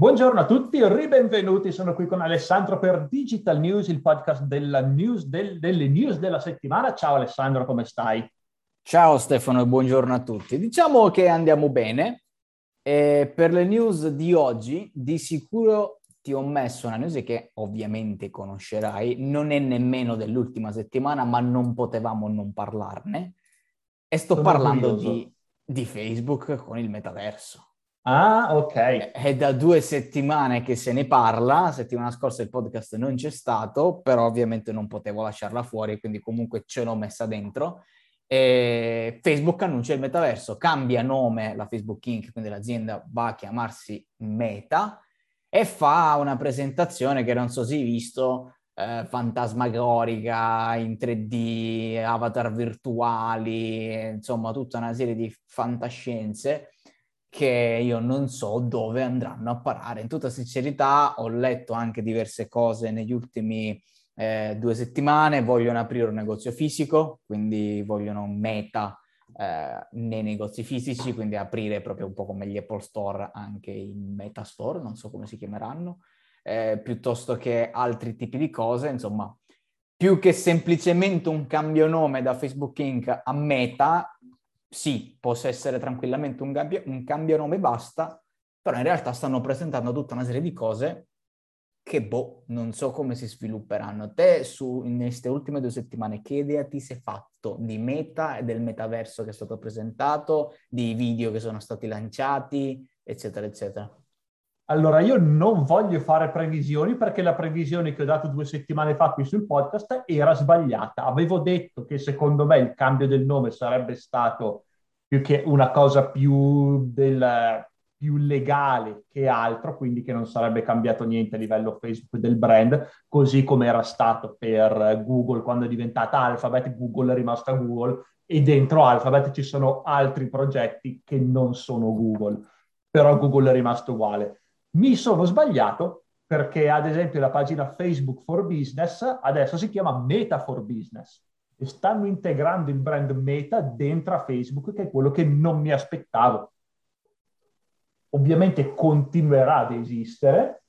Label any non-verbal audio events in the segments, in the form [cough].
Buongiorno a tutti, ribenvenuti. Sono qui con Alessandro per Digital News, il podcast della news, del, delle news della settimana. Ciao Alessandro, come stai? Ciao Stefano e buongiorno a tutti. Diciamo che andiamo bene. E per le news di oggi, di sicuro ti ho messo una news che ovviamente conoscerai, non è nemmeno dell'ultima settimana, ma non potevamo non parlarne. E sto Sono parlando di, di Facebook con il metaverso. Ah, ok. È da due settimane che se ne parla, la settimana scorsa il podcast non c'è stato, però ovviamente non potevo lasciarla fuori, quindi comunque ce l'ho messa dentro. E Facebook annuncia il metaverso, cambia nome la Facebook Inc., quindi l'azienda va a chiamarsi Meta e fa una presentazione che non so se hai visto, eh, fantasmagorica, in 3D, avatar virtuali, insomma tutta una serie di fantascienze che io non so dove andranno a parare. In tutta sincerità ho letto anche diverse cose negli ultimi eh, due settimane, vogliono aprire un negozio fisico, quindi vogliono meta eh, nei negozi fisici, quindi aprire proprio un po' come gli Apple Store anche in Meta Store, non so come si chiameranno, eh, piuttosto che altri tipi di cose, insomma, più che semplicemente un cambio nome da Facebook Inc. a Meta, sì, possa essere tranquillamente un, cambio, un cambio nome e basta, però in realtà stanno presentando tutta una serie di cose che, boh, non so come si svilupperanno. Te, su, in queste ultime due settimane, che idea ti sei fatto di meta e del metaverso che è stato presentato, di video che sono stati lanciati, eccetera, eccetera? Allora, io non voglio fare previsioni perché la previsione che ho dato due settimane fa qui sul podcast era sbagliata. Avevo detto che secondo me il cambio del nome sarebbe stato più che una cosa più, del, più legale che altro, quindi che non sarebbe cambiato niente a livello Facebook del brand, così come era stato per Google quando è diventata Alphabet, Google è rimasta Google e dentro Alphabet ci sono altri progetti che non sono Google, però Google è rimasto uguale. Mi sono sbagliato perché ad esempio la pagina Facebook for Business adesso si chiama Meta for Business e stanno integrando il brand Meta dentro a Facebook, che è quello che non mi aspettavo. Ovviamente continuerà ad esistere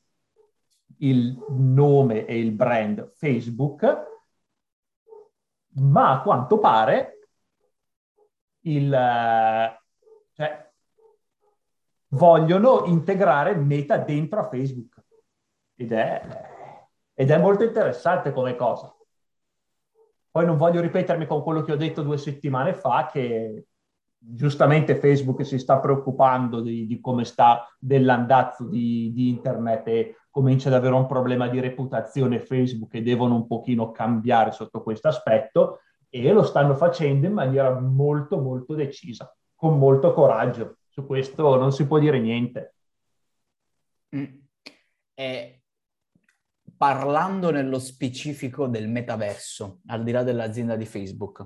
il nome e il brand Facebook, ma a quanto pare il, cioè, vogliono integrare Meta dentro a Facebook. Ed è, ed è molto interessante come cosa. Poi non voglio ripetermi con quello che ho detto due settimane fa, che giustamente Facebook si sta preoccupando di, di come sta dell'andazzo di, di, internet e comincia ad avere un problema di reputazione Facebook e devono un pochino cambiare sotto questo aspetto e lo stanno facendo in maniera molto molto decisa, con molto coraggio su questo non si può dire niente. Mm. E parlando nello specifico del metaverso, al di là dell'azienda di Facebook,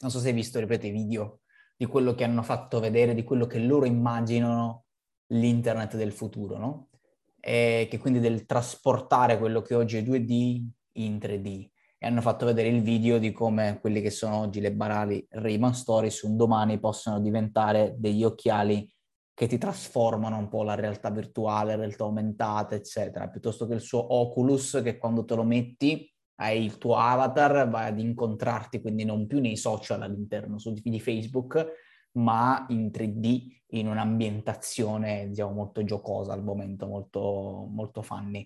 non so se hai visto, ripeto, i video di quello che hanno fatto vedere, di quello che loro immaginano l'internet del futuro, no? E che quindi del trasportare quello che oggi è 2D in 3D e hanno fatto vedere il video di come quelli che sono oggi le barali Rayman Stories un domani possono diventare degli occhiali che ti trasformano un po' la realtà virtuale, la realtà aumentata, eccetera, piuttosto che il suo Oculus che quando te lo metti hai il tuo avatar, vai ad incontrarti quindi non più nei social all'interno di Facebook, ma in 3D, in un'ambientazione, diciamo, molto giocosa al momento, molto, molto funny.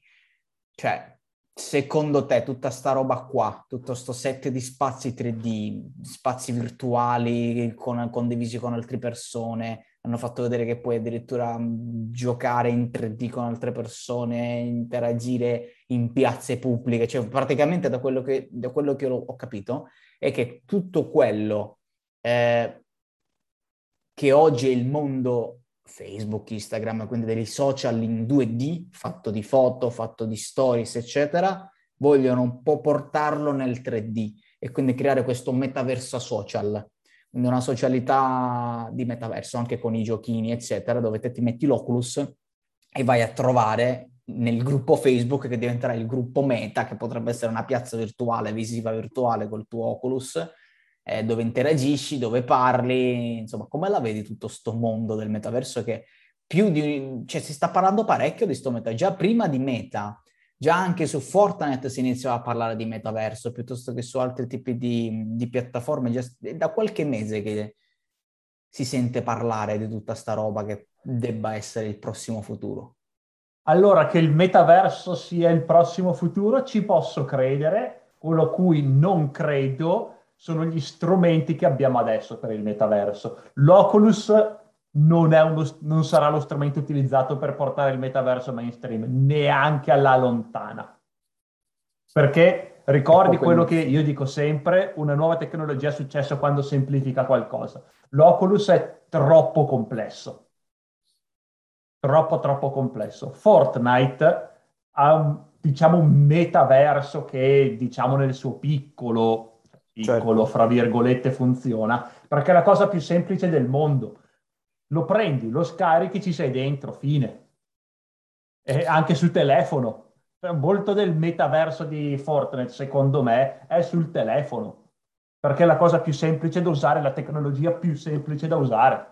Cioè, secondo te tutta sta roba qua, tutto sto set di spazi 3D, spazi virtuali con, condivisi con altre persone, hanno fatto vedere che puoi addirittura mm, giocare in 3D con altre persone, interagire in piazze pubbliche, cioè praticamente da quello che, da quello che ho capito è che tutto quello eh, che oggi è il mondo Facebook, Instagram, quindi dei social in 2D, fatto di foto, fatto di stories, eccetera, vogliono un po' portarlo nel 3D e quindi creare questo metaverso social, quindi una socialità di metaverso anche con i giochini, eccetera, dove te ti metti l'Oculus e vai a trovare nel gruppo Facebook che diventerà il gruppo Meta, che potrebbe essere una piazza virtuale, visiva virtuale col tuo Oculus, eh, dove interagisci, dove parli, insomma, come la vedi tutto questo mondo del metaverso che più di... cioè si sta parlando parecchio di sto meta, già prima di meta, già anche su Fortnite si iniziava a parlare di metaverso piuttosto che su altri tipi di, di piattaforme, già da qualche mese che si sente parlare di tutta sta roba che debba essere il prossimo futuro. Allora, che il metaverso sia il prossimo futuro, ci posso credere, quello a cui non credo sono gli strumenti che abbiamo adesso per il metaverso. L'Oculus non, uno, non, sarà lo strumento utilizzato per portare il metaverso mainstream, neanche alla lontana. Perché ricordi quello che io dico sempre, una nuova tecnologia è successa quando semplifica qualcosa. L'Oculus è troppo complesso. Troppo, troppo complesso. Fortnite ha un, diciamo, un metaverso che, diciamo, nel suo piccolo, piccolo, certo. fra virgolette, funziona, perché è la cosa più semplice del mondo lo prendi, lo scarichi, ci sei dentro, fine. E anche sul telefono. Molto del metaverso di Fortnite, secondo me, è sul telefono, perché è la cosa più semplice da usare, la tecnologia più semplice da usare.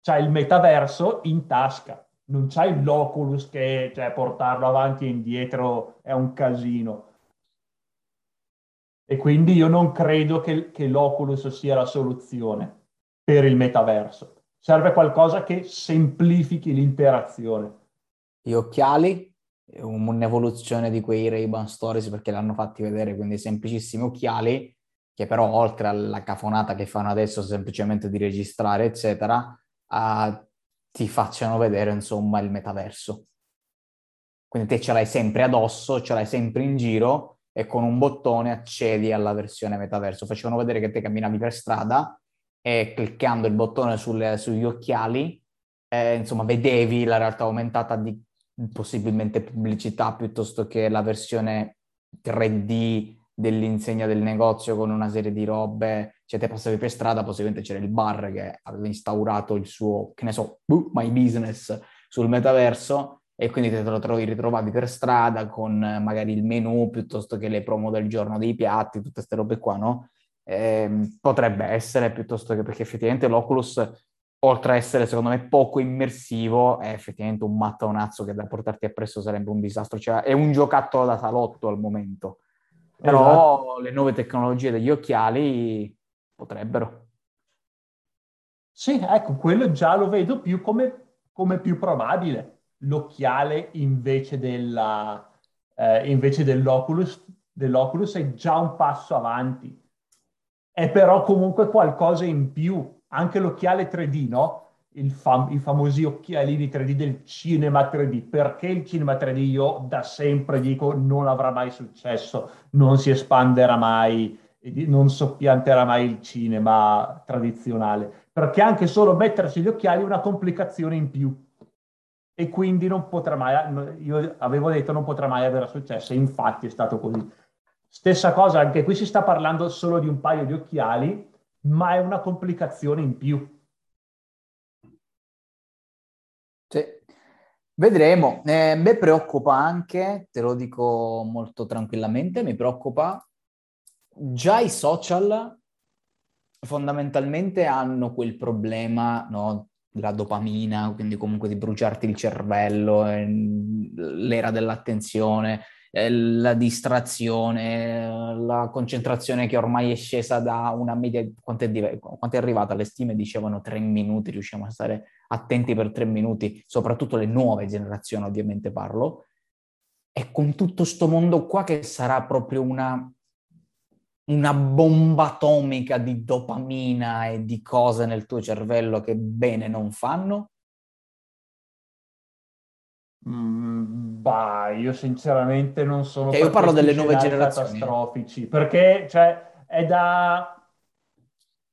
C'hai il metaverso in tasca, non c'hai l'Oculus che cioè, portarlo avanti e indietro è un casino. E quindi io non credo che, che l'Oculus sia la soluzione per il metaverso serve qualcosa che semplifichi l'interazione. Gli occhiali, un'evoluzione di quei Ray-Ban Stories perché l'hanno fatti vedere, quindi semplicissimi occhiali che però oltre alla cafonata che fanno adesso semplicemente di registrare, eccetera, uh, ti facciano vedere insomma il metaverso. Quindi te ce l'hai sempre addosso, ce l'hai sempre in giro e con un bottone accedi alla versione metaverso. Facevano vedere che te camminavi per strada e cliccando il bottone sulle, sugli occhiali, eh, insomma, vedevi la realtà aumentata di possibilmente pubblicità piuttosto che la versione 3D dell'insegna del negozio con una serie di robe, cioè te passavi per strada, possibilmente c'era il bar che aveva instaurato il suo, che ne so, my business sul metaverso e quindi te lo trovi, ritrovavi per strada con magari il menu piuttosto che le promo del giorno dei piatti, tutte queste robe qua, no? eh, potrebbe essere piuttosto che perché effettivamente l'Oculus, oltre a essere secondo me poco immersivo, è effettivamente un mattaonazzo che da portarti appresso sarebbe un disastro. Cioè, è un giocattolo da salotto al momento. Però esatto. le nuove tecnologie degli occhiali potrebbero. Sì, ecco, quello già lo vedo più come, come più probabile. L'occhiale invece, della, eh, invece dell'Oculus, dell'Oculus è già un passo avanti è però comunque qualcosa in più. Anche l'occhiale 3D, no? Fam- I famosi occhialini 3D del cinema 3D. Perché il cinema 3D io da sempre dico non avrà mai successo, non si espanderà mai, non soppianterà mai il cinema tradizionale. Perché anche solo mettersi gli occhiali è una complicazione in più. E quindi non potrà mai, io avevo detto non potrà mai avere successo, infatti è stato così. Stessa cosa, anche qui si sta parlando solo di un paio di occhiali, ma è una complicazione in più. Sì. Vedremo. Eh, me preoccupa anche, te lo dico molto tranquillamente, mi preoccupa già i social fondamentalmente hanno quel problema, no? La dopamina, quindi comunque di bruciarti il cervello, ehm, l'era dell'attenzione, eh, la distrazione, la concentrazione che ormai è scesa da una media, quanto è, div- quanto è arrivata? Le stime dicevano tre minuti, riusciamo a stare attenti per tre minuti, soprattutto le nuove generazioni ovviamente parlo, e con tutto questo mondo qua che sarà proprio una, una bomba atomica di dopamina e di cose nel tuo cervello che bene non fanno, Mm, bah, io sinceramente non sono... Cioè, io parlo delle nuove generazioni. Catastrofici, perché cioè, è da,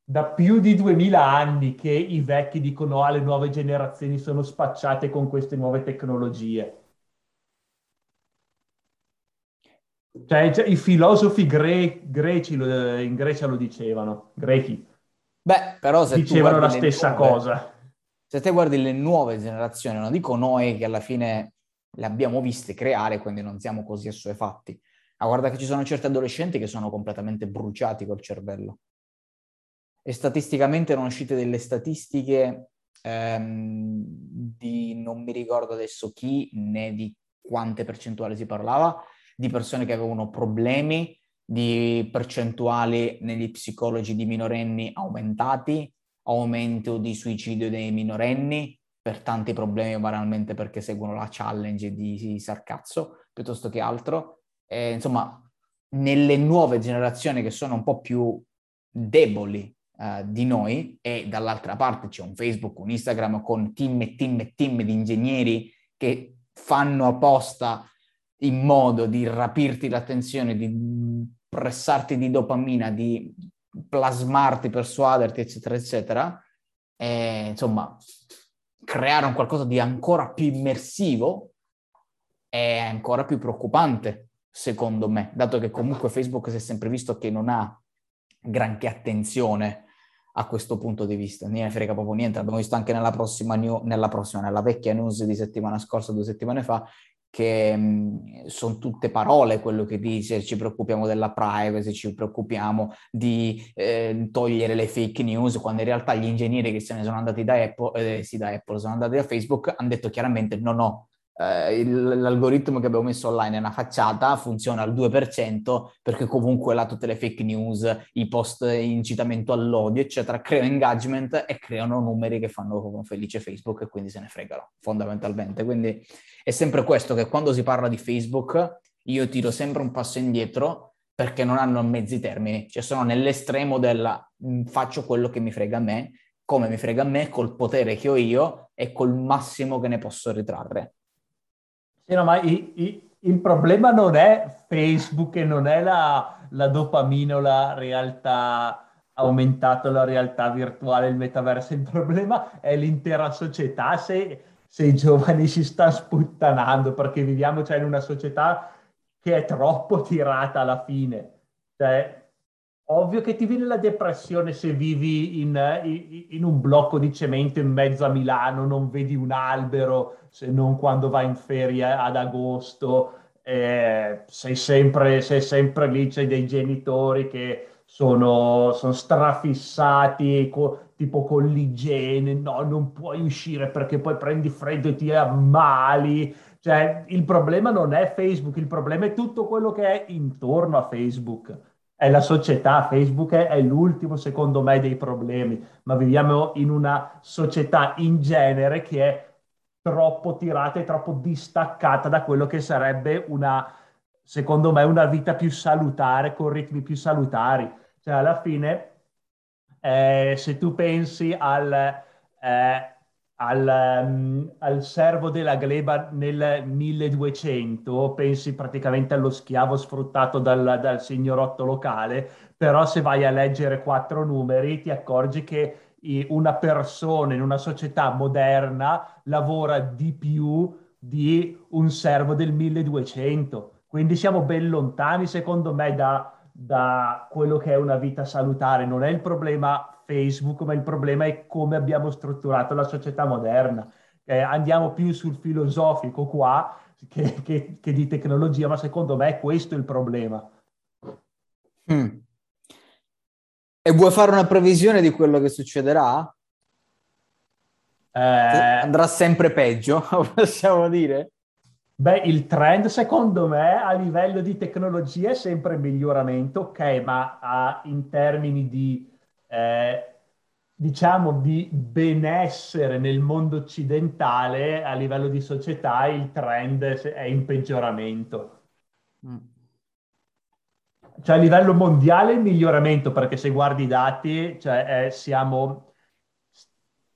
da più di 2000 anni che i vecchi dicono ah, le nuove generazioni sono spacciate con queste nuove tecnologie. Cioè, i filosofi gre- greci lo, in Grecia lo dicevano, grechi. Beh, però se dicevano la stessa nuove, cosa se te guardi le nuove generazioni, non dico noi che alla fine le abbiamo viste creare, quindi non siamo così assuefatti, ma guarda che ci sono certi adolescenti che sono completamente bruciati col cervello. E statisticamente erano uscite delle statistiche ehm, di non mi ricordo adesso chi né di quante percentuali si parlava, di persone che avevano problemi, di percentuali negli psicologi di minorenni aumentati, aumento di suicidio dei minorenni per tanti problemi banalmente perché seguono la challenge di sarcazzo piuttosto che altro. E, insomma, nelle nuove generazioni che sono un po' più deboli uh, di noi e dall'altra parte c'è un Facebook, un Instagram con team e team e team di ingegneri che fanno apposta in modo di rapirti l'attenzione, di pressarti di dopamina, di plasmarti, persuaderti, eccetera, eccetera. E, insomma, creare un qualcosa di ancora più immersivo è ancora più preoccupante, secondo me, dato che comunque Facebook si è sempre visto che non ha granché attenzione a questo punto di vista, ne frega proprio niente, l'abbiamo visto anche nella prossima, new, nella prossima, nella vecchia news di settimana scorsa, due settimane fa, che mh, sono tutte parole quello che dice, ci preoccupiamo della privacy, ci preoccupiamo di eh, togliere le fake news, quando in realtà gli ingegneri che se ne sono andati da Apple, eh, sì, da Apple, sono andati da Facebook, hanno detto chiaramente no, no, eh, il, l'algoritmo che abbiamo messo online è una facciata, funziona al 2% perché comunque là tutte le fake news, i post incitamento all'odio, eccetera, creano engagement e creano numeri che fanno felice Facebook e quindi se ne fregano fondamentalmente. Quindi è sempre questo che quando si parla di Facebook io tiro sempre un passo indietro perché non hanno mezzi termini, cioè sono nell'estremo del mm, faccio quello che mi frega a me, come mi frega a me, col potere che ho io e col massimo che ne posso ritrarre. Sì, no, ma i, i, il problema non è Facebook e non è la, la dopamina la realtà aumentata, la realtà virtuale, il metaverso. Il problema è l'intera società. Se, se i giovani si stanno sputtanando perché viviamo cioè, in una società che è troppo tirata alla fine. Cioè, Ovvio che ti viene la depressione se vivi in, in, in, un blocco di cemento in mezzo a Milano, non vedi un albero se non quando vai in ferie ad agosto, eh, sei, sempre, sei sempre lì, c'è dei genitori che sono, sono strafissati, co, tipo con l'igiene, no, non puoi uscire perché poi prendi freddo e ti ammali. Cioè, il problema non è Facebook, il problema è tutto quello che è intorno a Facebook è la società, Facebook è, l'ultimo secondo me dei problemi, ma viviamo in una società in genere che è troppo tirata e troppo distaccata da quello che sarebbe una, secondo me, una vita più salutare, con ritmi più salutari. Cioè alla fine, eh, se tu pensi al... Eh, al, um, al, servo della gleba nel 1200, pensi praticamente allo schiavo sfruttato dal, dal signorotto locale, però se vai a leggere quattro numeri ti accorgi che una persona in una società moderna lavora di più di un servo del 1200. Quindi siamo ben lontani, secondo me, da, da quello che è una vita salutare. Non è il problema Facebook, ma il problema è come abbiamo strutturato la società moderna. Eh, andiamo più sul filosofico qua che, che, che, di tecnologia, ma secondo me è questo il problema. Mm. E vuoi fare una previsione di quello che succederà? Eh, Andrà sempre peggio, [laughs] possiamo dire? Beh, il trend secondo me a livello di tecnologia è sempre miglioramento, ok, ma a, in termini di eh, diciamo, di benessere nel mondo occidentale a livello di società, il trend è in peggioramento. Mm. Cioè a livello mondiale il miglioramento, perché se guardi i dati, cioè, eh, siamo...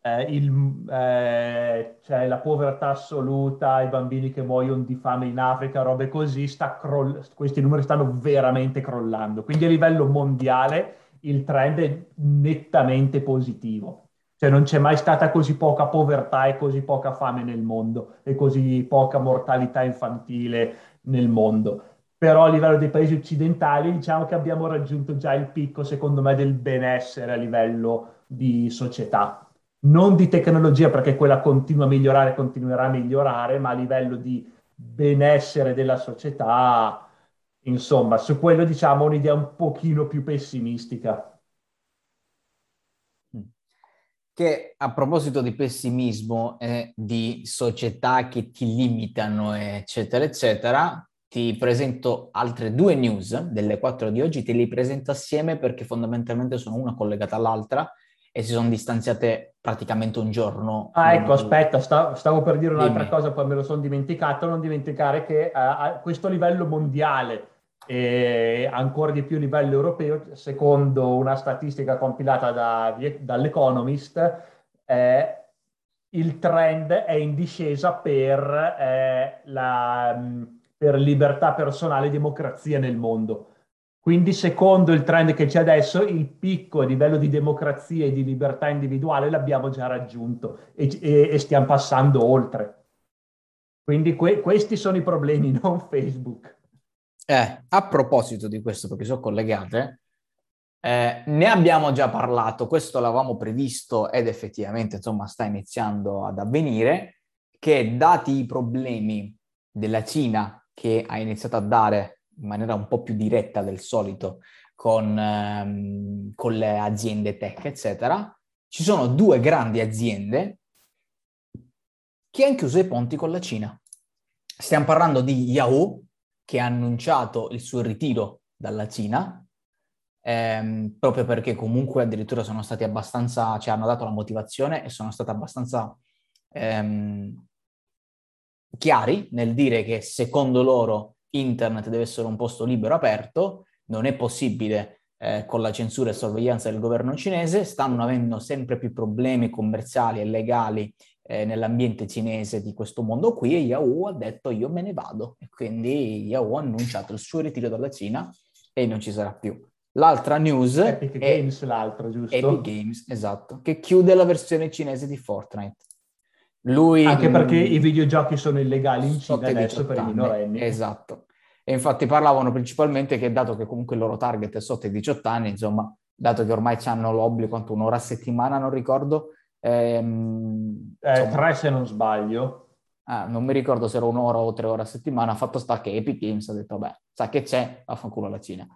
Eh, il, eh, cioè la povertà assoluta, i bambini che muoiono di fame in Africa, robe così, croll- questi numeri stanno veramente crollando. Quindi a livello mondiale il trend è nettamente positivo. Cioè non c'è mai stata così poca povertà e così poca fame nel mondo e così poca mortalità infantile nel mondo. Però a livello dei paesi occidentali diciamo che abbiamo raggiunto già il picco, secondo me, del benessere a livello di società. Non di tecnologia, perché quella continua a migliorare, continuerà a migliorare, ma a livello di benessere della società Insomma, su quello diciamo un'idea un pochino più pessimistica. che a proposito di pessimismo e di società che ti limitano, eccetera, eccetera, ti presento altre due news delle quattro di oggi, te le presento assieme perché fondamentalmente sono una collegata all'altra e si sono distanziate praticamente un giorno. Ah, ecco, aspetta, stavo per dire un'altra Dimmi. cosa, poi me lo sono dimenticato. Non dimenticare che a questo livello mondiale e ancora di più a livello europeo, secondo una statistica compilata da, dall'Economist, eh, il trend è in discesa per, eh, la, per libertà personale e democrazia nel mondo. Quindi, secondo il trend che c'è adesso, il picco a livello di democrazia e di libertà individuale l'abbiamo già raggiunto e, e, e stiamo passando oltre. Quindi que- questi sono i problemi, [laughs] non Facebook. Eh, a proposito di questo, perché sono collegate, eh, ne abbiamo già parlato, questo l'avevamo previsto ed effettivamente insomma sta iniziando ad avvenire, che dati i problemi della Cina che ha iniziato a dare in maniera un po' più diretta del solito con, ehm, con le aziende tech, eccetera, ci sono due grandi aziende che hanno chiuso i ponti con la Cina. Stiamo parlando di Yahoo, che ha annunciato il suo ritiro dalla Cina, ehm, proprio perché comunque addirittura sono stati abbastanza, cioè hanno dato la motivazione e sono stati abbastanza ehm, chiari nel dire che secondo loro internet deve essere un posto libero aperto, non è possibile eh, con la censura e sorveglianza del governo cinese, stanno avendo sempre più problemi commerciali e legali eh, nell'ambiente cinese di questo mondo qui e Yahoo ha detto io me ne vado e quindi Yahoo ha annunciato il suo ritiro dalla Cina e non ci sarà più. L'altra news Epic è Games l'altro, giusto? Epic Games, esatto, che chiude la versione cinese di Fortnite. Lui, Anche perché mh, i videogiochi sono illegali in Cina adesso per i minorenni. Esatto. E infatti parlavano principalmente che dato che comunque il loro target è sotto i 18 anni, insomma, dato che ormai hanno l'obbligo, quanto un'ora a settimana, non ricordo, Ehm, eh, tre se non sbaglio. Ah, non mi ricordo se era un'ora o tre ore a settimana, fatto sta che Epic Games ha detto, beh, sa che c'è, vaffanculo la Cina.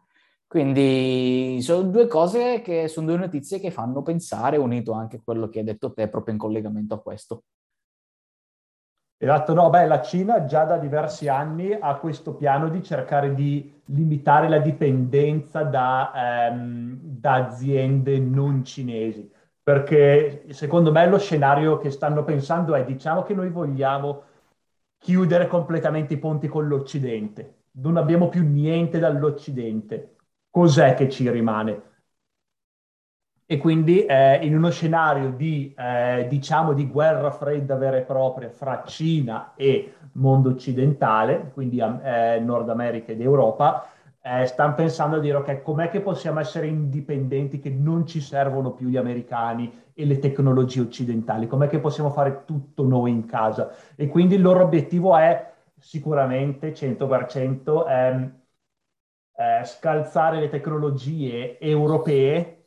Quindi sono due cose che sono due notizie che fanno pensare, unito anche a quello che hai detto te, proprio in collegamento a questo. Esatto, no, beh, la Cina già da diversi anni ha questo piano di cercare di limitare la dipendenza da, ehm, da aziende non cinesi perché secondo me lo scenario che stanno pensando è diciamo che noi vogliamo chiudere completamente i ponti con l'Occidente, non abbiamo più niente dall'Occidente, cos'è che ci rimane? E quindi eh, in uno scenario di, eh, diciamo, di guerra fredda vera e propria fra Cina e mondo occidentale, quindi eh, Nord America ed Europa, eh, stanno pensando a dire ok, com'è che possiamo essere indipendenti, che non ci servono più gli americani e le tecnologie occidentali, com'è che possiamo fare tutto noi in casa. E quindi il loro obiettivo è sicuramente 100% ehm, eh, scalzare le tecnologie europee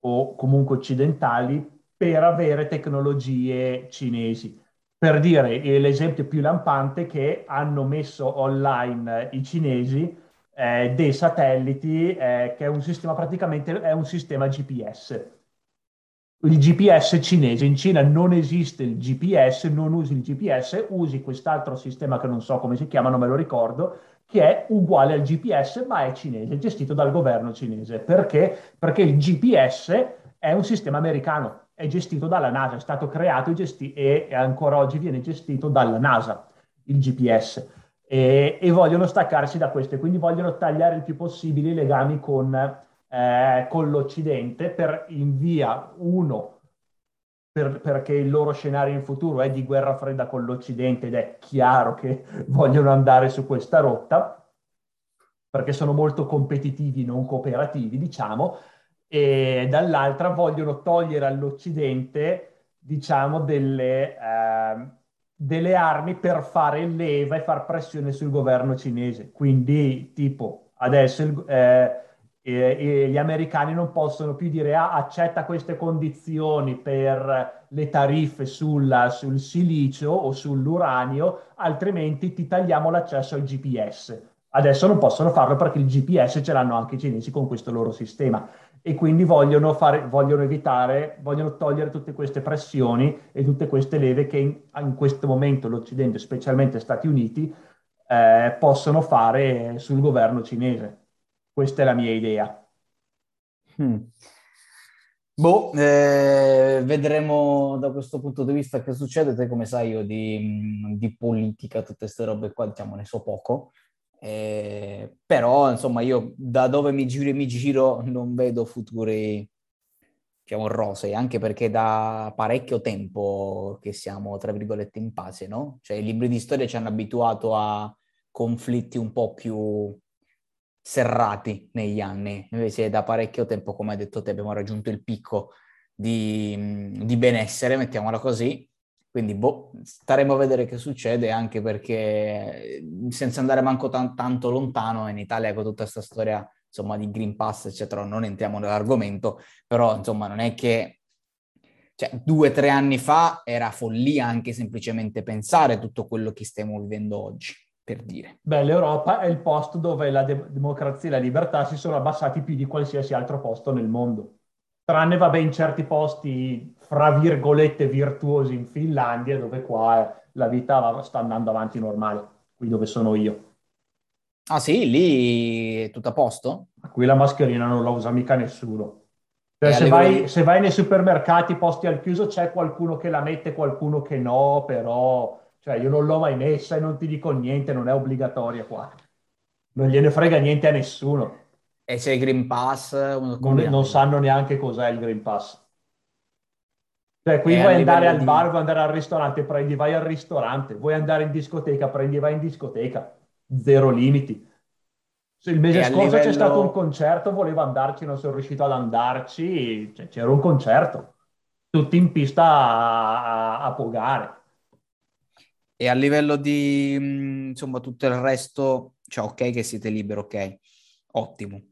o comunque occidentali per avere tecnologie cinesi. Per dire l'esempio più lampante che hanno messo online i cinesi eh, dei satelliti, eh, che è un sistema praticamente è un sistema GPS. Il GPS cinese, in Cina non esiste il GPS, non usi il GPS, usi quest'altro sistema che non so come si chiama, non me lo ricordo, che è uguale al GPS ma è cinese, gestito dal governo cinese. Perché? Perché il GPS è un sistema americano, è gestito dalla NASA, è stato creato e, gesti- e ancora oggi viene gestito dalla NASA, il GPS e, e, vogliono staccarsi da questo e quindi vogliono tagliare il più possibile i legami con, eh, con l'Occidente per in via uno per, perché il loro scenario in futuro è di guerra fredda con l'Occidente ed è chiaro che [laughs] vogliono andare su questa rotta perché sono molto competitivi, non cooperativi, diciamo, e dall'altra vogliono togliere all'Occidente, diciamo, delle... Eh, delle armi per fare leva e far pressione sul governo cinese. Quindi, tipo, adesso il, eh, eh, gli americani non possono più dire ah, accetta queste condizioni per le tariffe sulla, sul silicio o sull'uranio, altrimenti ti tagliamo l'accesso al GPS. Adesso non possono farlo perché il GPS ce l'hanno anche i cinesi con questo loro sistema. E quindi vogliono, fare, vogliono evitare, vogliono togliere tutte queste pressioni e tutte queste leve che in, in questo momento l'Occidente, specialmente Stati Uniti, eh, possono fare sul governo cinese. Questa è la mia idea. Hmm. Boh, eh, vedremo da questo punto di vista che succede. Te come sai io di, di politica, tutte queste robe qua, diciamo, ne so poco. Eh, però, insomma, io da dove mi giro e mi giro non vedo futuri, diciamo, rosei, anche perché da parecchio tempo che siamo, tra virgolette, in pace, no? Cioè, i libri di storia ci hanno abituato a conflitti un po' più serrati negli anni, invece da parecchio tempo, come hai detto te, abbiamo raggiunto il picco di, di benessere, mettiamola così, quindi boh, staremo a vedere che succede, anche perché senza andare manco t- tanto lontano, in Italia con tutta questa storia insomma di Green Pass, eccetera, non entriamo nell'argomento, però insomma non è che cioè, due o tre anni fa era follia anche semplicemente pensare tutto quello che stiamo vivendo oggi per dire. Beh, l'Europa è il posto dove la de- democrazia e la libertà si sono abbassati più di qualsiasi altro posto nel mondo. Tranne, vabbè, in certi posti, fra virgolette, virtuosi in Finlandia, dove qua la vita sta andando avanti normale, qui dove sono io. Ah sì, lì è tutto a posto? Qui la mascherina non la usa mica nessuno. Cioè, se, vai, se vai nei supermercati posti al chiuso c'è qualcuno che la mette, qualcuno che no, però cioè, io non l'ho mai messa e non ti dico niente, non è obbligatoria qua. Non gliene frega niente a nessuno. E c'è il Green Pass? Non, non, sanno neanche cos'è il Green Pass. Cioè, qui e vuoi andare al di... bar, vuoi andare al ristorante, prendi, vai al ristorante. Vuoi andare in discoteca, prendi, vai in discoteca. Zero limiti. Il mese e scorso livello... c'è stato un concerto, volevo andarci, non sono riuscito ad andarci. Cioè, c'era un concerto. Tutti in pista a, a, a pogare. E a livello di, insomma, tutto il resto, cioè ok che siete liberi, ok, ottimo.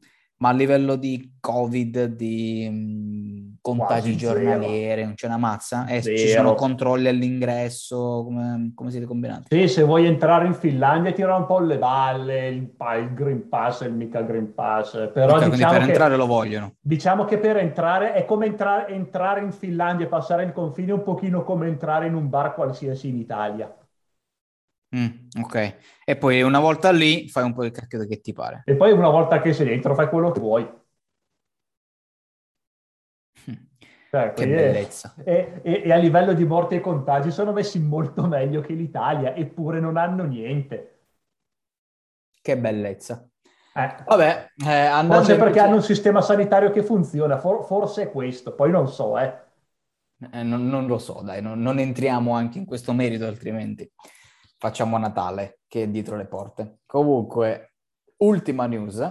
Ma a livello di Covid, di mh, contagi Quasi giornalieri, non c'è una mazza? Eh, ci sono controlli all'ingresso? Come, come, siete combinati? Sì, se vuoi entrare in Finlandia tira un po' le balle, il, il Green Pass, il mica Green Pass. Però okay, diciamo per che, entrare lo vogliono. Diciamo che per entrare è come entrare, entrare in Finlandia e passare il confine un pochino come entrare in un bar qualsiasi in Italia. Mm, ok, e poi una volta lì fai un po' il cacchio che ti pare. E poi una volta che sei dentro fai quello che vuoi. Cioè, che bellezza. E, e, e, a livello di morti e contagi sono messi molto meglio che l'Italia, eppure non hanno niente. Che bellezza. Eh. Vabbè, eh, forse perché hanno un sistema sanitario che funziona, For, forse è questo, poi non so, eh. eh non, non, lo so, dai, non, non entriamo anche in questo merito altrimenti facciamo Natale che è dietro le porte. Comunque, ultima news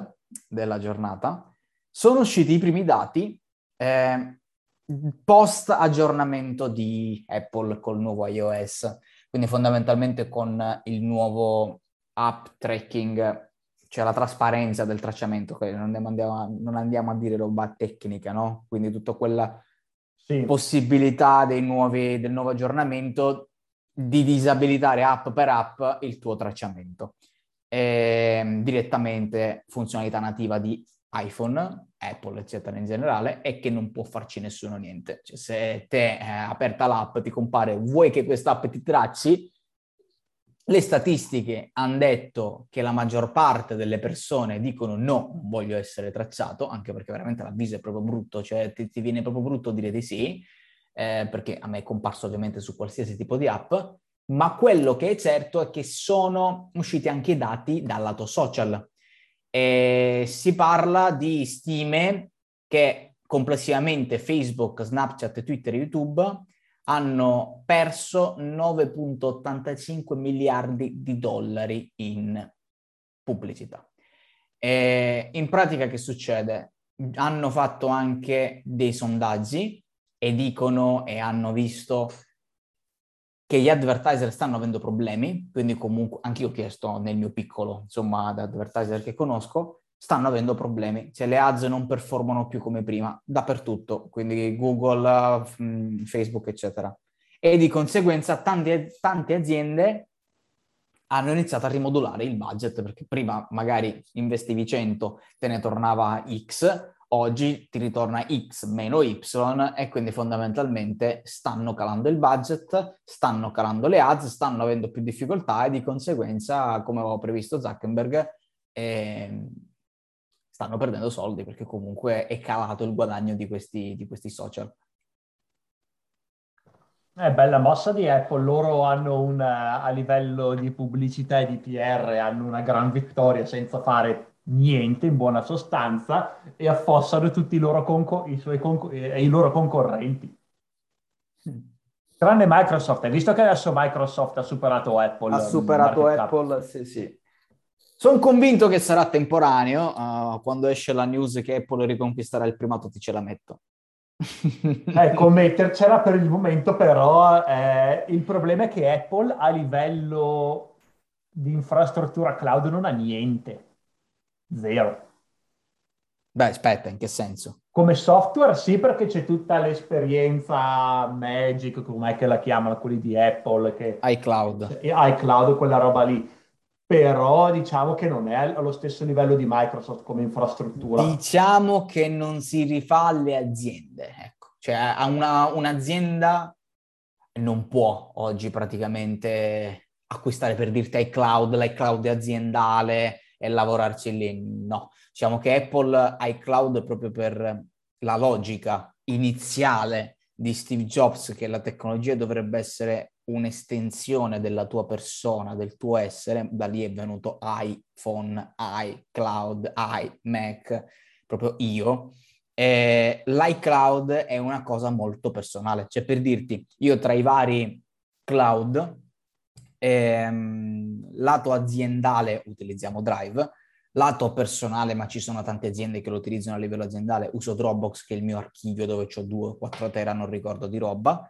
della giornata. Sono usciti i primi dati eh, post aggiornamento di Apple col nuovo iOS, quindi fondamentalmente con il nuovo app tracking, cioè la trasparenza del tracciamento, non andiamo, a, non andiamo a dire roba tecnica, no? Quindi tutta quella sì. possibilità nuovi, del nuovo aggiornamento di disabilitare app per app il tuo tracciamento. E, ehm, direttamente funzionalità nativa di iPhone, Apple, eccetera in generale, e che non può farci nessuno niente. Cioè, se te eh, aperta l'app ti compare vuoi che questa app ti tracci, le statistiche hanno detto che la maggior parte delle persone dicono no, non voglio essere tracciato, anche perché veramente l'avviso è proprio brutto, cioè ti, ti viene proprio brutto dire di sì, eh, perché a me è comparso ovviamente su qualsiasi tipo di app, ma quello che è certo è che sono usciti anche i dati dal lato social. E si parla di stime che complessivamente Facebook, Snapchat, Twitter e YouTube hanno perso 9.85 miliardi di dollari in pubblicità. E in pratica che succede? Hanno fatto anche dei sondaggi e dicono e hanno visto che gli advertiser stanno avendo problemi, quindi comunque anche io ho chiesto nel mio piccolo, insomma, ad advertiser che conosco, stanno avendo problemi, cioè le ads non performano più come prima, dappertutto, quindi Google, mm, Facebook, eccetera. E di conseguenza tante, tante aziende hanno iniziato a rimodulare il budget, perché prima magari investivi 100, te ne tornava X, oggi ti ritorna X meno Y e quindi fondamentalmente stanno calando il budget, stanno calando le ads, stanno avendo più difficoltà e di conseguenza, come avevo previsto Zuckerberg, eh, stanno perdendo soldi perché comunque è calato il guadagno di questi, di questi social. È bella mossa di Apple, loro hanno una, a livello di pubblicità e di PR hanno una gran vittoria senza fare niente in buona sostanza e affossano tutti i loro, conco- i conco- i loro concorrenti. Tranne Microsoft, hai visto che adesso Microsoft ha superato Apple? Ha superato Apple, sì, sì. Sono convinto che sarà temporaneo. Uh, quando esce la news che Apple riconquisterà il primato, ti ce la metto. [laughs] ecco, mettercela per il momento, però eh, il problema è che Apple a livello di infrastruttura cloud non ha niente. Zero. Beh, aspetta, in che senso? Come software sì, perché c'è tutta l'esperienza Magic, com'è che la chiamano quelli di Apple. Che... iCloud. iCloud, quella roba lì. Però diciamo che non è allo stesso livello di Microsoft come infrastruttura. Diciamo che non si rifà alle aziende, ecco. Cioè a una, un'azienda non può oggi praticamente acquistare per dirti iCloud, l'iCloud aziendale, e lavorarci lì. No, diciamo che Apple iCloud proprio per la logica iniziale di Steve Jobs che la tecnologia dovrebbe essere un'estensione della tua persona, del tuo essere, da lì è venuto iPhone, iCloud, iMac, proprio io. E l'iCloud è una cosa molto personale, cioè per dirti, io tra i vari cloud Ehm, lato aziendale utilizziamo Drive, lato personale, ma ci sono tante aziende che lo utilizzano a livello aziendale, uso Dropbox che è il mio archivio dove ho 2 o 4 tera, non ricordo di roba,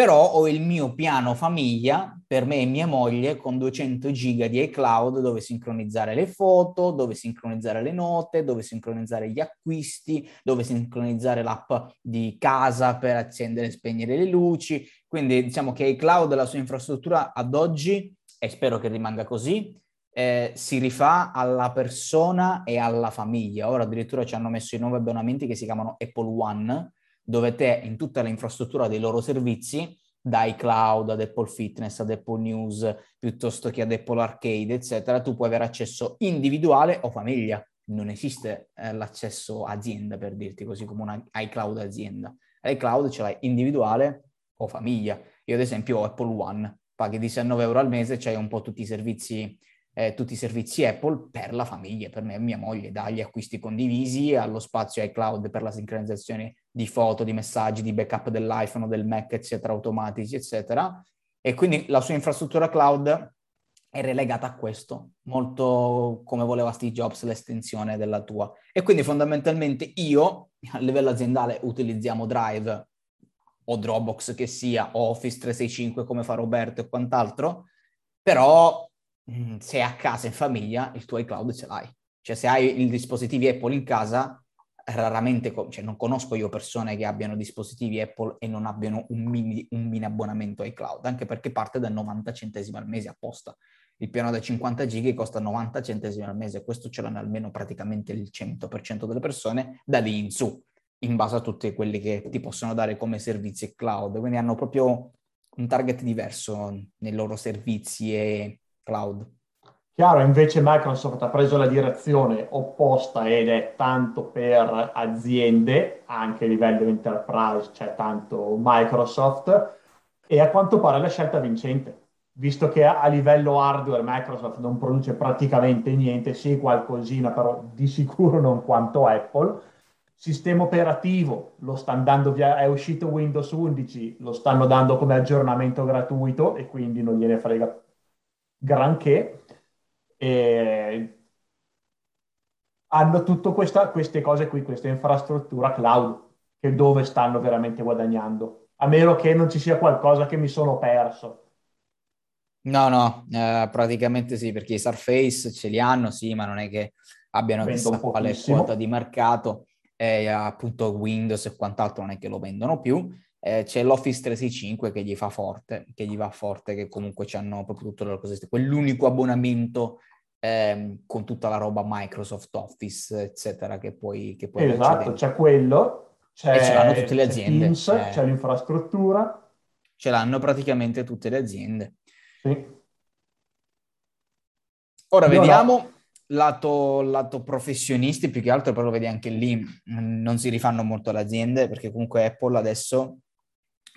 però ho il mio piano famiglia per me e mia moglie con 200 giga di iCloud dove sincronizzare le foto, dove sincronizzare le note, dove sincronizzare gli acquisti, dove sincronizzare l'app di casa per accendere e spegnere le luci. Quindi diciamo che iCloud, la sua infrastruttura ad oggi, e spero che rimanga così, eh, si rifà alla persona e alla famiglia. Ora addirittura ci hanno messo i nuovi abbonamenti che si chiamano Apple One, dove te in tutta l'infrastruttura dei loro servizi, da iCloud ad Apple Fitness, ad Apple News, piuttosto che ad Apple Arcade, eccetera, tu puoi avere accesso individuale o famiglia. Non esiste eh, l'accesso azienda, per dirti così, come una iCloud azienda. iCloud ce l'hai individuale o famiglia. Io ad esempio ho Apple One, paghi 19 euro al mese, c'hai un po' tutti i servizi eh, tutti i servizi Apple per la famiglia, per me e mia moglie, dagli acquisti condivisi allo spazio iCloud per la sincronizzazione di foto, di messaggi, di backup dell'iPhone, del Mac, eccetera, automatici, eccetera. E quindi la sua infrastruttura cloud è relegata a questo, molto come voleva Steve Jobs, l'estensione della tua. E quindi fondamentalmente io, a livello aziendale, utilizziamo Drive o Dropbox che sia, o Office 365 come fa Roberto e quant'altro, però Mm, se a casa in famiglia il tuo iCloud ce l'hai. Cioè se hai i dispositivi Apple in casa, raramente, cioè non conosco io persone che abbiano dispositivi Apple e non abbiano un mini, un mini abbonamento iCloud, anche perché parte da 90 centesimi al mese apposta. Il piano da 50 giga costa 90 centesimi al mese, questo ce l'hanno almeno praticamente il 100% delle persone da lì in su, in base a tutte quelle che ti possono dare come servizi cloud. Quindi hanno proprio un target diverso nei loro servizi e cloud. Chiaro, invece Microsoft ha preso la direzione opposta ed è tanto per aziende, anche a livello enterprise, c'è tanto Microsoft, e a quanto pare la scelta vincente, visto che a livello hardware Microsoft non produce praticamente niente, sì qualcosina, però di sicuro non quanto Apple. Sistema operativo lo stanno dando via, è uscito Windows 11, lo stanno dando come aggiornamento gratuito e quindi non gliene frega granché. E hanno tutte queste cose qui, questa infrastruttura cloud, che dove stanno veramente guadagnando, a meno che non ci sia qualcosa che mi sono perso. No, no, eh, praticamente sì, perché i Surface ce li hanno, sì, ma non è che abbiano chissà quale quota di mercato, e appunto Windows e quant'altro non è che lo vendono più, eh, c'è l'Office 365 che gli fa forte, che gli va forte, che comunque hanno proprio tutte le cose, quell'unico abbonamento ehm, con tutta la roba Microsoft Office, eccetera, che puoi, che puoi Esatto, c'è quello, c'è, e ce l'hanno tutte le aziende. Teams, eh. c'è l'infrastruttura. Ce l'hanno praticamente tutte le aziende. Sì. Ora Io vediamo no. lato, lato, professionisti, più che altro però vedi anche lì non si rifanno molto le aziende perché comunque Apple adesso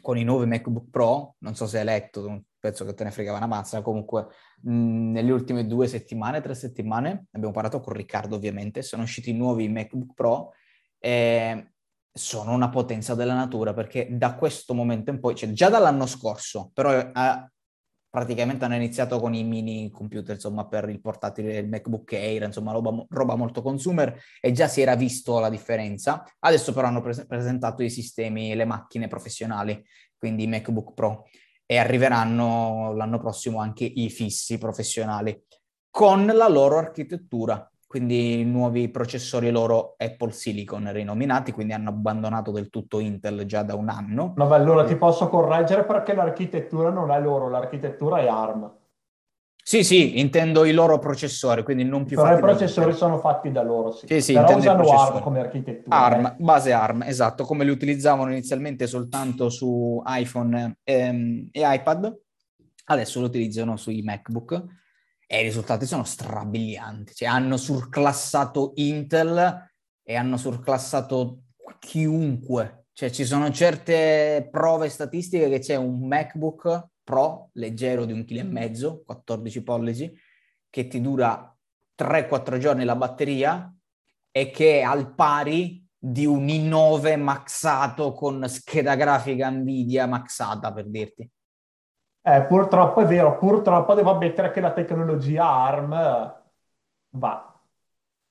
con i nuovi MacBook Pro, non so se hai letto, penso che te ne fregava una mazza, comunque mh, nelle ultime due settimane, tre settimane, abbiamo parlato con Riccardo ovviamente, sono usciti i nuovi MacBook Pro e sono una potenza della natura perché da questo momento in poi, cioè già dall'anno scorso, però eh, praticamente hanno iniziato con i mini computer, insomma, per il portatile, il MacBook Air, insomma, roba, roba molto consumer e già si era visto la differenza. Adesso però hanno pre- presentato i sistemi, le macchine professionali, quindi i MacBook Pro, e arriveranno l'anno prossimo anche i fissi professionali con la loro architettura quindi nuovi processori loro Apple Silicon rinominati, quindi hanno abbandonato del tutto Intel già da un anno. No, beh, allora ti posso correggere perché l'architettura non è loro, l'architettura è ARM. Sì, sì, intendo i loro processori, quindi non più Però i processori sono fatti da loro, sì. Sì, sì, Però usano ARM come architettura. ARM, eh. base ARM, esatto, come li utilizzavano inizialmente soltanto su iPhone ehm, e iPad, adesso lo utilizzano sui MacBook e i risultati sono strabilianti. Cioè, hanno surclassato Intel e hanno surclassato chiunque. Cioè, ci sono certe prove statistiche che c'è un MacBook Pro leggero di un chilo e mezzo, 14 pollici, che ti dura 3-4 giorni la batteria e che è al pari di un i9 maxato con scheda grafica Nvidia maxata, per dirti. Eh, purtroppo è vero, purtroppo devo ammettere che la tecnologia ARM va.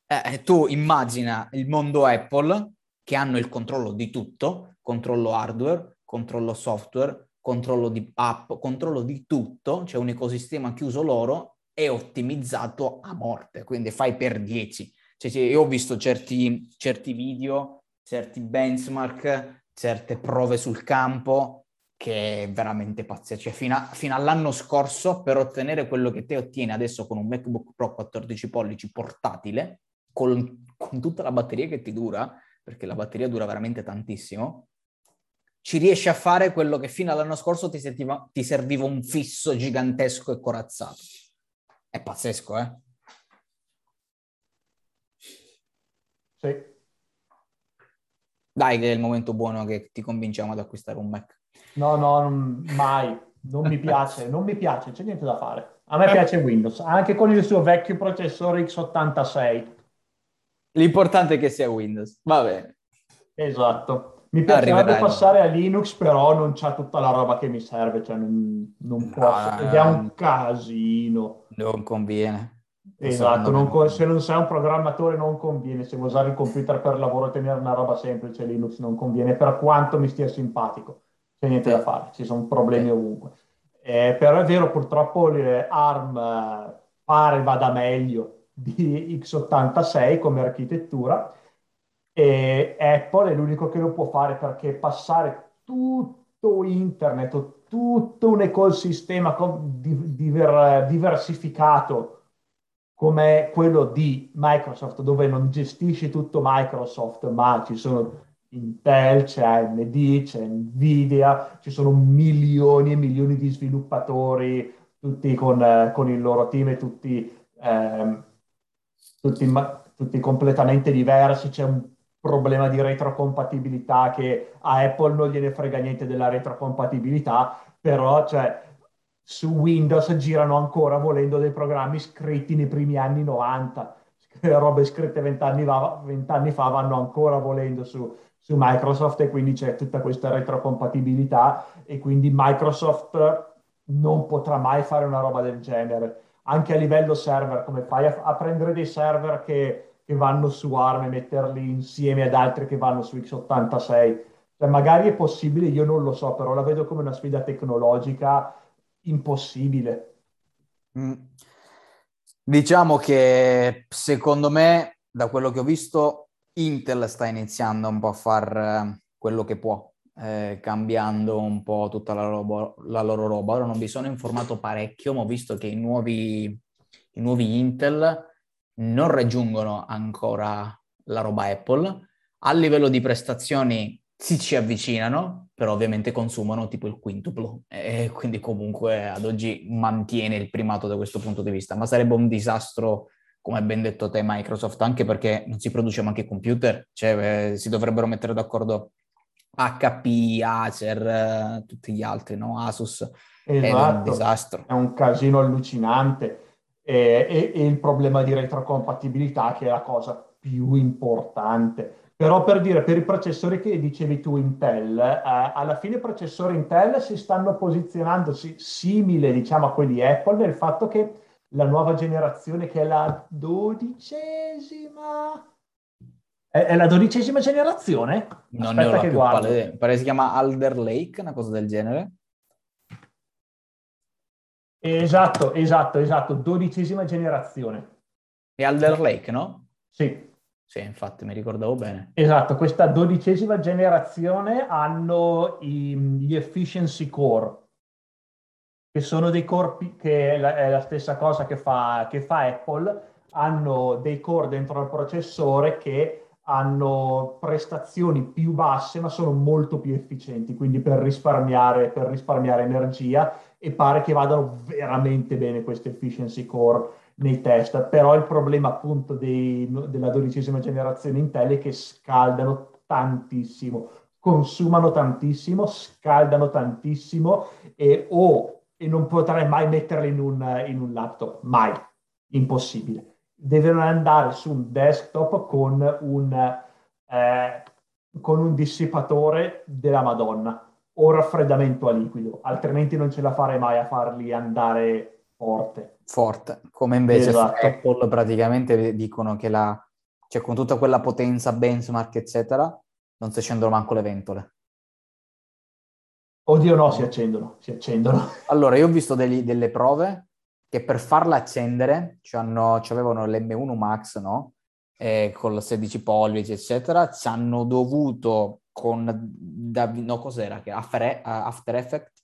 Eh, tu immagina il mondo Apple che hanno il controllo di tutto, controllo hardware, controllo software, controllo di app, controllo di tutto, c'è un ecosistema chiuso loro e ottimizzato a morte, quindi fai per 10. Cioè, cioè, io ho visto certi, certi video, certi benchmark, certe prove sul campo che è veramente pazzesco. Cioè, fino, a, fino, all'anno scorso, per ottenere quello che te ottieni adesso con un MacBook Pro 14 pollici portatile, con, con tutta la batteria che ti dura, perché la batteria dura veramente tantissimo, ci riesci a fare quello che fino all'anno scorso ti, sentiva, ti serviva un fisso gigantesco e corazzato. È pazzesco, eh? Sì. Dai, che è il momento buono che ti convinciamo ad acquistare un Mac. No, no, mai. Non mi piace, [laughs] non mi piace, c'è niente da fare. A me piace Windows, anche con il suo vecchio processore x86. L'importante è che sia Windows, va bene. Esatto. Mi piacerebbe passare a Linux, però non c'ha tutta la roba che mi serve, cioè non, non posso, no, ed è un casino. Non conviene. Esatto, non, se non sei un programmatore non conviene, se vuoi usare il computer per lavoro e tenere una roba semplice Linux non conviene, per quanto mi stia simpatico c'è niente da fare, ci sono problemi ovunque. Eh, però è vero, purtroppo ARM eh, pare vada meglio di x86 come architettura e Apple è l'unico che lo può fare perché passare tutto internet, tutto un ecosistema diver, diversificato come quello di Microsoft, dove non gestisci tutto Microsoft, ma ci sono Intel, c'è AMD, c'è Nvidia, ci sono milioni e milioni di sviluppatori, tutti con, eh, con il loro team e tutti, eh, tutti, tutti, completamente diversi. C'è un problema di retrocompatibilità che a Apple non gliene frega niente della retrocompatibilità, però cioè, su Windows girano ancora volendo dei programmi scritti nei primi anni 90. Le [laughs] robe scritte vent'anni fa vanno ancora volendo su, su Microsoft e quindi c'è tutta questa retrocompatibilità e quindi Microsoft non potrà mai fare una roba del genere. Anche a livello server, come fai a, a prendere dei server che, che, vanno su ARM e metterli insieme ad altri che vanno su x86? Cioè, magari è possibile, io non lo so, però la vedo come una sfida tecnologica impossibile. Mm. Diciamo che secondo me, da quello che ho visto, Intel sta iniziando un po' a fare eh, quello che può, eh, cambiando un po' tutta la, roba, la, loro roba. Ora non mi sono informato parecchio, ma ho visto che i nuovi, i nuovi Intel non raggiungono ancora la roba Apple. A livello di prestazioni si ci avvicinano, però ovviamente consumano tipo il quintuplo e quindi comunque ad oggi mantiene il primato da questo punto di vista, ma sarebbe un disastro come ben detto te Microsoft, anche perché non si produce neanche computer, cioè eh, si dovrebbero mettere d'accordo HP, Acer, eh, tutti gli altri, no? Asus, esatto. è un esatto. disastro. È un casino allucinante e, e, e il problema di retrocompatibilità che è la cosa più importante. Però per dire, per i processori che dicevi tu Intel, eh, alla fine i processori Intel si stanno posizionandosi simile, diciamo, a quelli Apple nel fatto che la nuova generazione che è la dodicesima... È, è la dodicesima generazione? Non Aspetta ne ho che guardo. Pare, pare si chiama Alder Lake, una cosa del genere. Esatto, esatto, esatto, dodicesima generazione. E Alder Lake, no? Sì. Sì, infatti mi ricordavo bene. Esatto, questa dodicesima generazione hanno i, gli efficiency core, che sono dei corpi, che è la, è la stessa cosa che fa, che fa Apple, hanno dei core dentro il processore che hanno prestazioni più basse ma sono molto più efficienti, quindi per risparmiare, per risparmiare energia e pare che vadano veramente bene queste efficiency core nei test, però il problema appunto dei, della dodicesima generazione Intel è che scaldano tantissimo, consumano tantissimo, scaldano tantissimo e o e non potrai mai metterle in un, in un laptop, mai, impossibile. Devono andare su un desktop con un, eh, con un dissipatore della Madonna o raffreddamento a liquido, altrimenti non ce la farei mai a farli andare forte. Forte, come invece esatto. Apple praticamente dicono che la, cioè con tutta quella potenza, benchmark, eccetera, non si accendono manco le ventole. Oddio no, si accendono, si accendono. [laughs] Allora, io ho visto degli, delle prove che per farla accendere ci avevano l'M1 Max, no? Eh, con 16 pollici, eccetera, ci hanno dovuto con, da, no cos'era, che After, After Effects,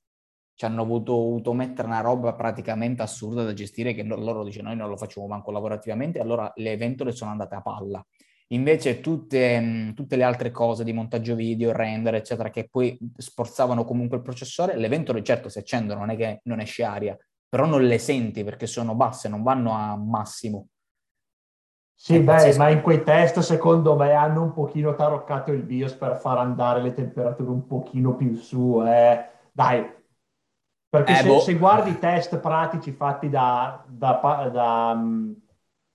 ci hanno dovuto mettere una roba praticamente assurda da gestire che loro dicono noi non lo facciamo manco lavorativamente, allora le ventole sono andate a palla. Invece tutte, tutte, le altre cose di montaggio video, render, eccetera, che poi sforzavano comunque il processore, le ventole certo si accendono, non è che non esce aria, però non le senti perché sono basse, non vanno a massimo. Sì, beh, ma in quei test secondo me hanno un pochino taroccato il BIOS per far andare le temperature un pochino più su. Eh. Dai, perché eh, se, boh. se, guardi i test pratici fatti da, da, da, da um,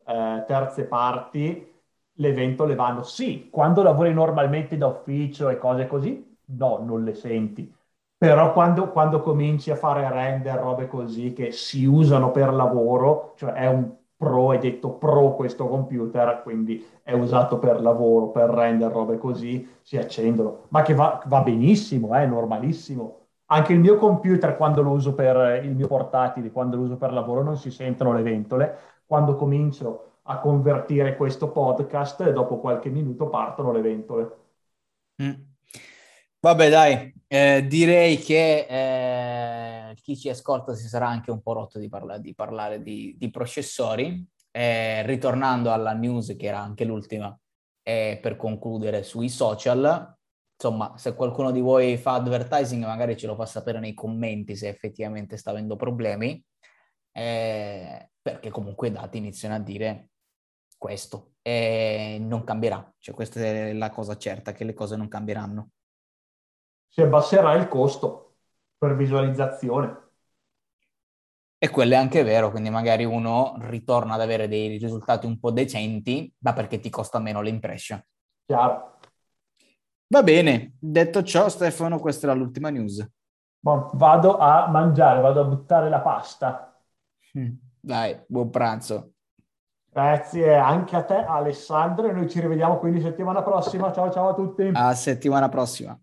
eh, terze parti, le ventole vanno. Sì, quando lavori normalmente da ufficio e cose così, no, non le senti. Però quando, quando cominci a fare render, robe così che si usano per lavoro, cioè è un pro, è detto pro questo computer, quindi è usato per lavoro, per render, robe così, si accendono. Ma che va, va benissimo, è normalissimo. Anche il mio computer, quando lo uso per il mio portatile, quando lo uso per lavoro, non si sentono le ventole. Quando comincio a convertire questo podcast e dopo qualche minuto partono le ventole. Mm. Vabbè dai, eh, direi che eh, chi ci ascolta si sarà anche un po' rotto di, parla- di parlare di, di processori. Eh, ritornando alla news che era anche l'ultima, per concludere sui social, insomma, se qualcuno di voi fa advertising magari ce lo fa sapere nei commenti se effettivamente sta avendo problemi, eh, perché comunque i dati iniziano a dire questo e non cambierà. Cioè, questa è la cosa certa, che le cose non cambieranno. Si abbasserà il costo per visualizzazione. E quello è anche vero, quindi magari uno ritorna ad avere dei risultati un po' decenti, ma perché ti costa meno l'impression. Chiaro. Va bene, detto ciò Stefano, questa era l'ultima news. Bon, vado a mangiare, vado a buttare la pasta. Dai, buon pranzo. Grazie anche a te Alessandro e noi ci rivediamo quindi settimana prossima. Ciao ciao a tutti. A settimana prossima.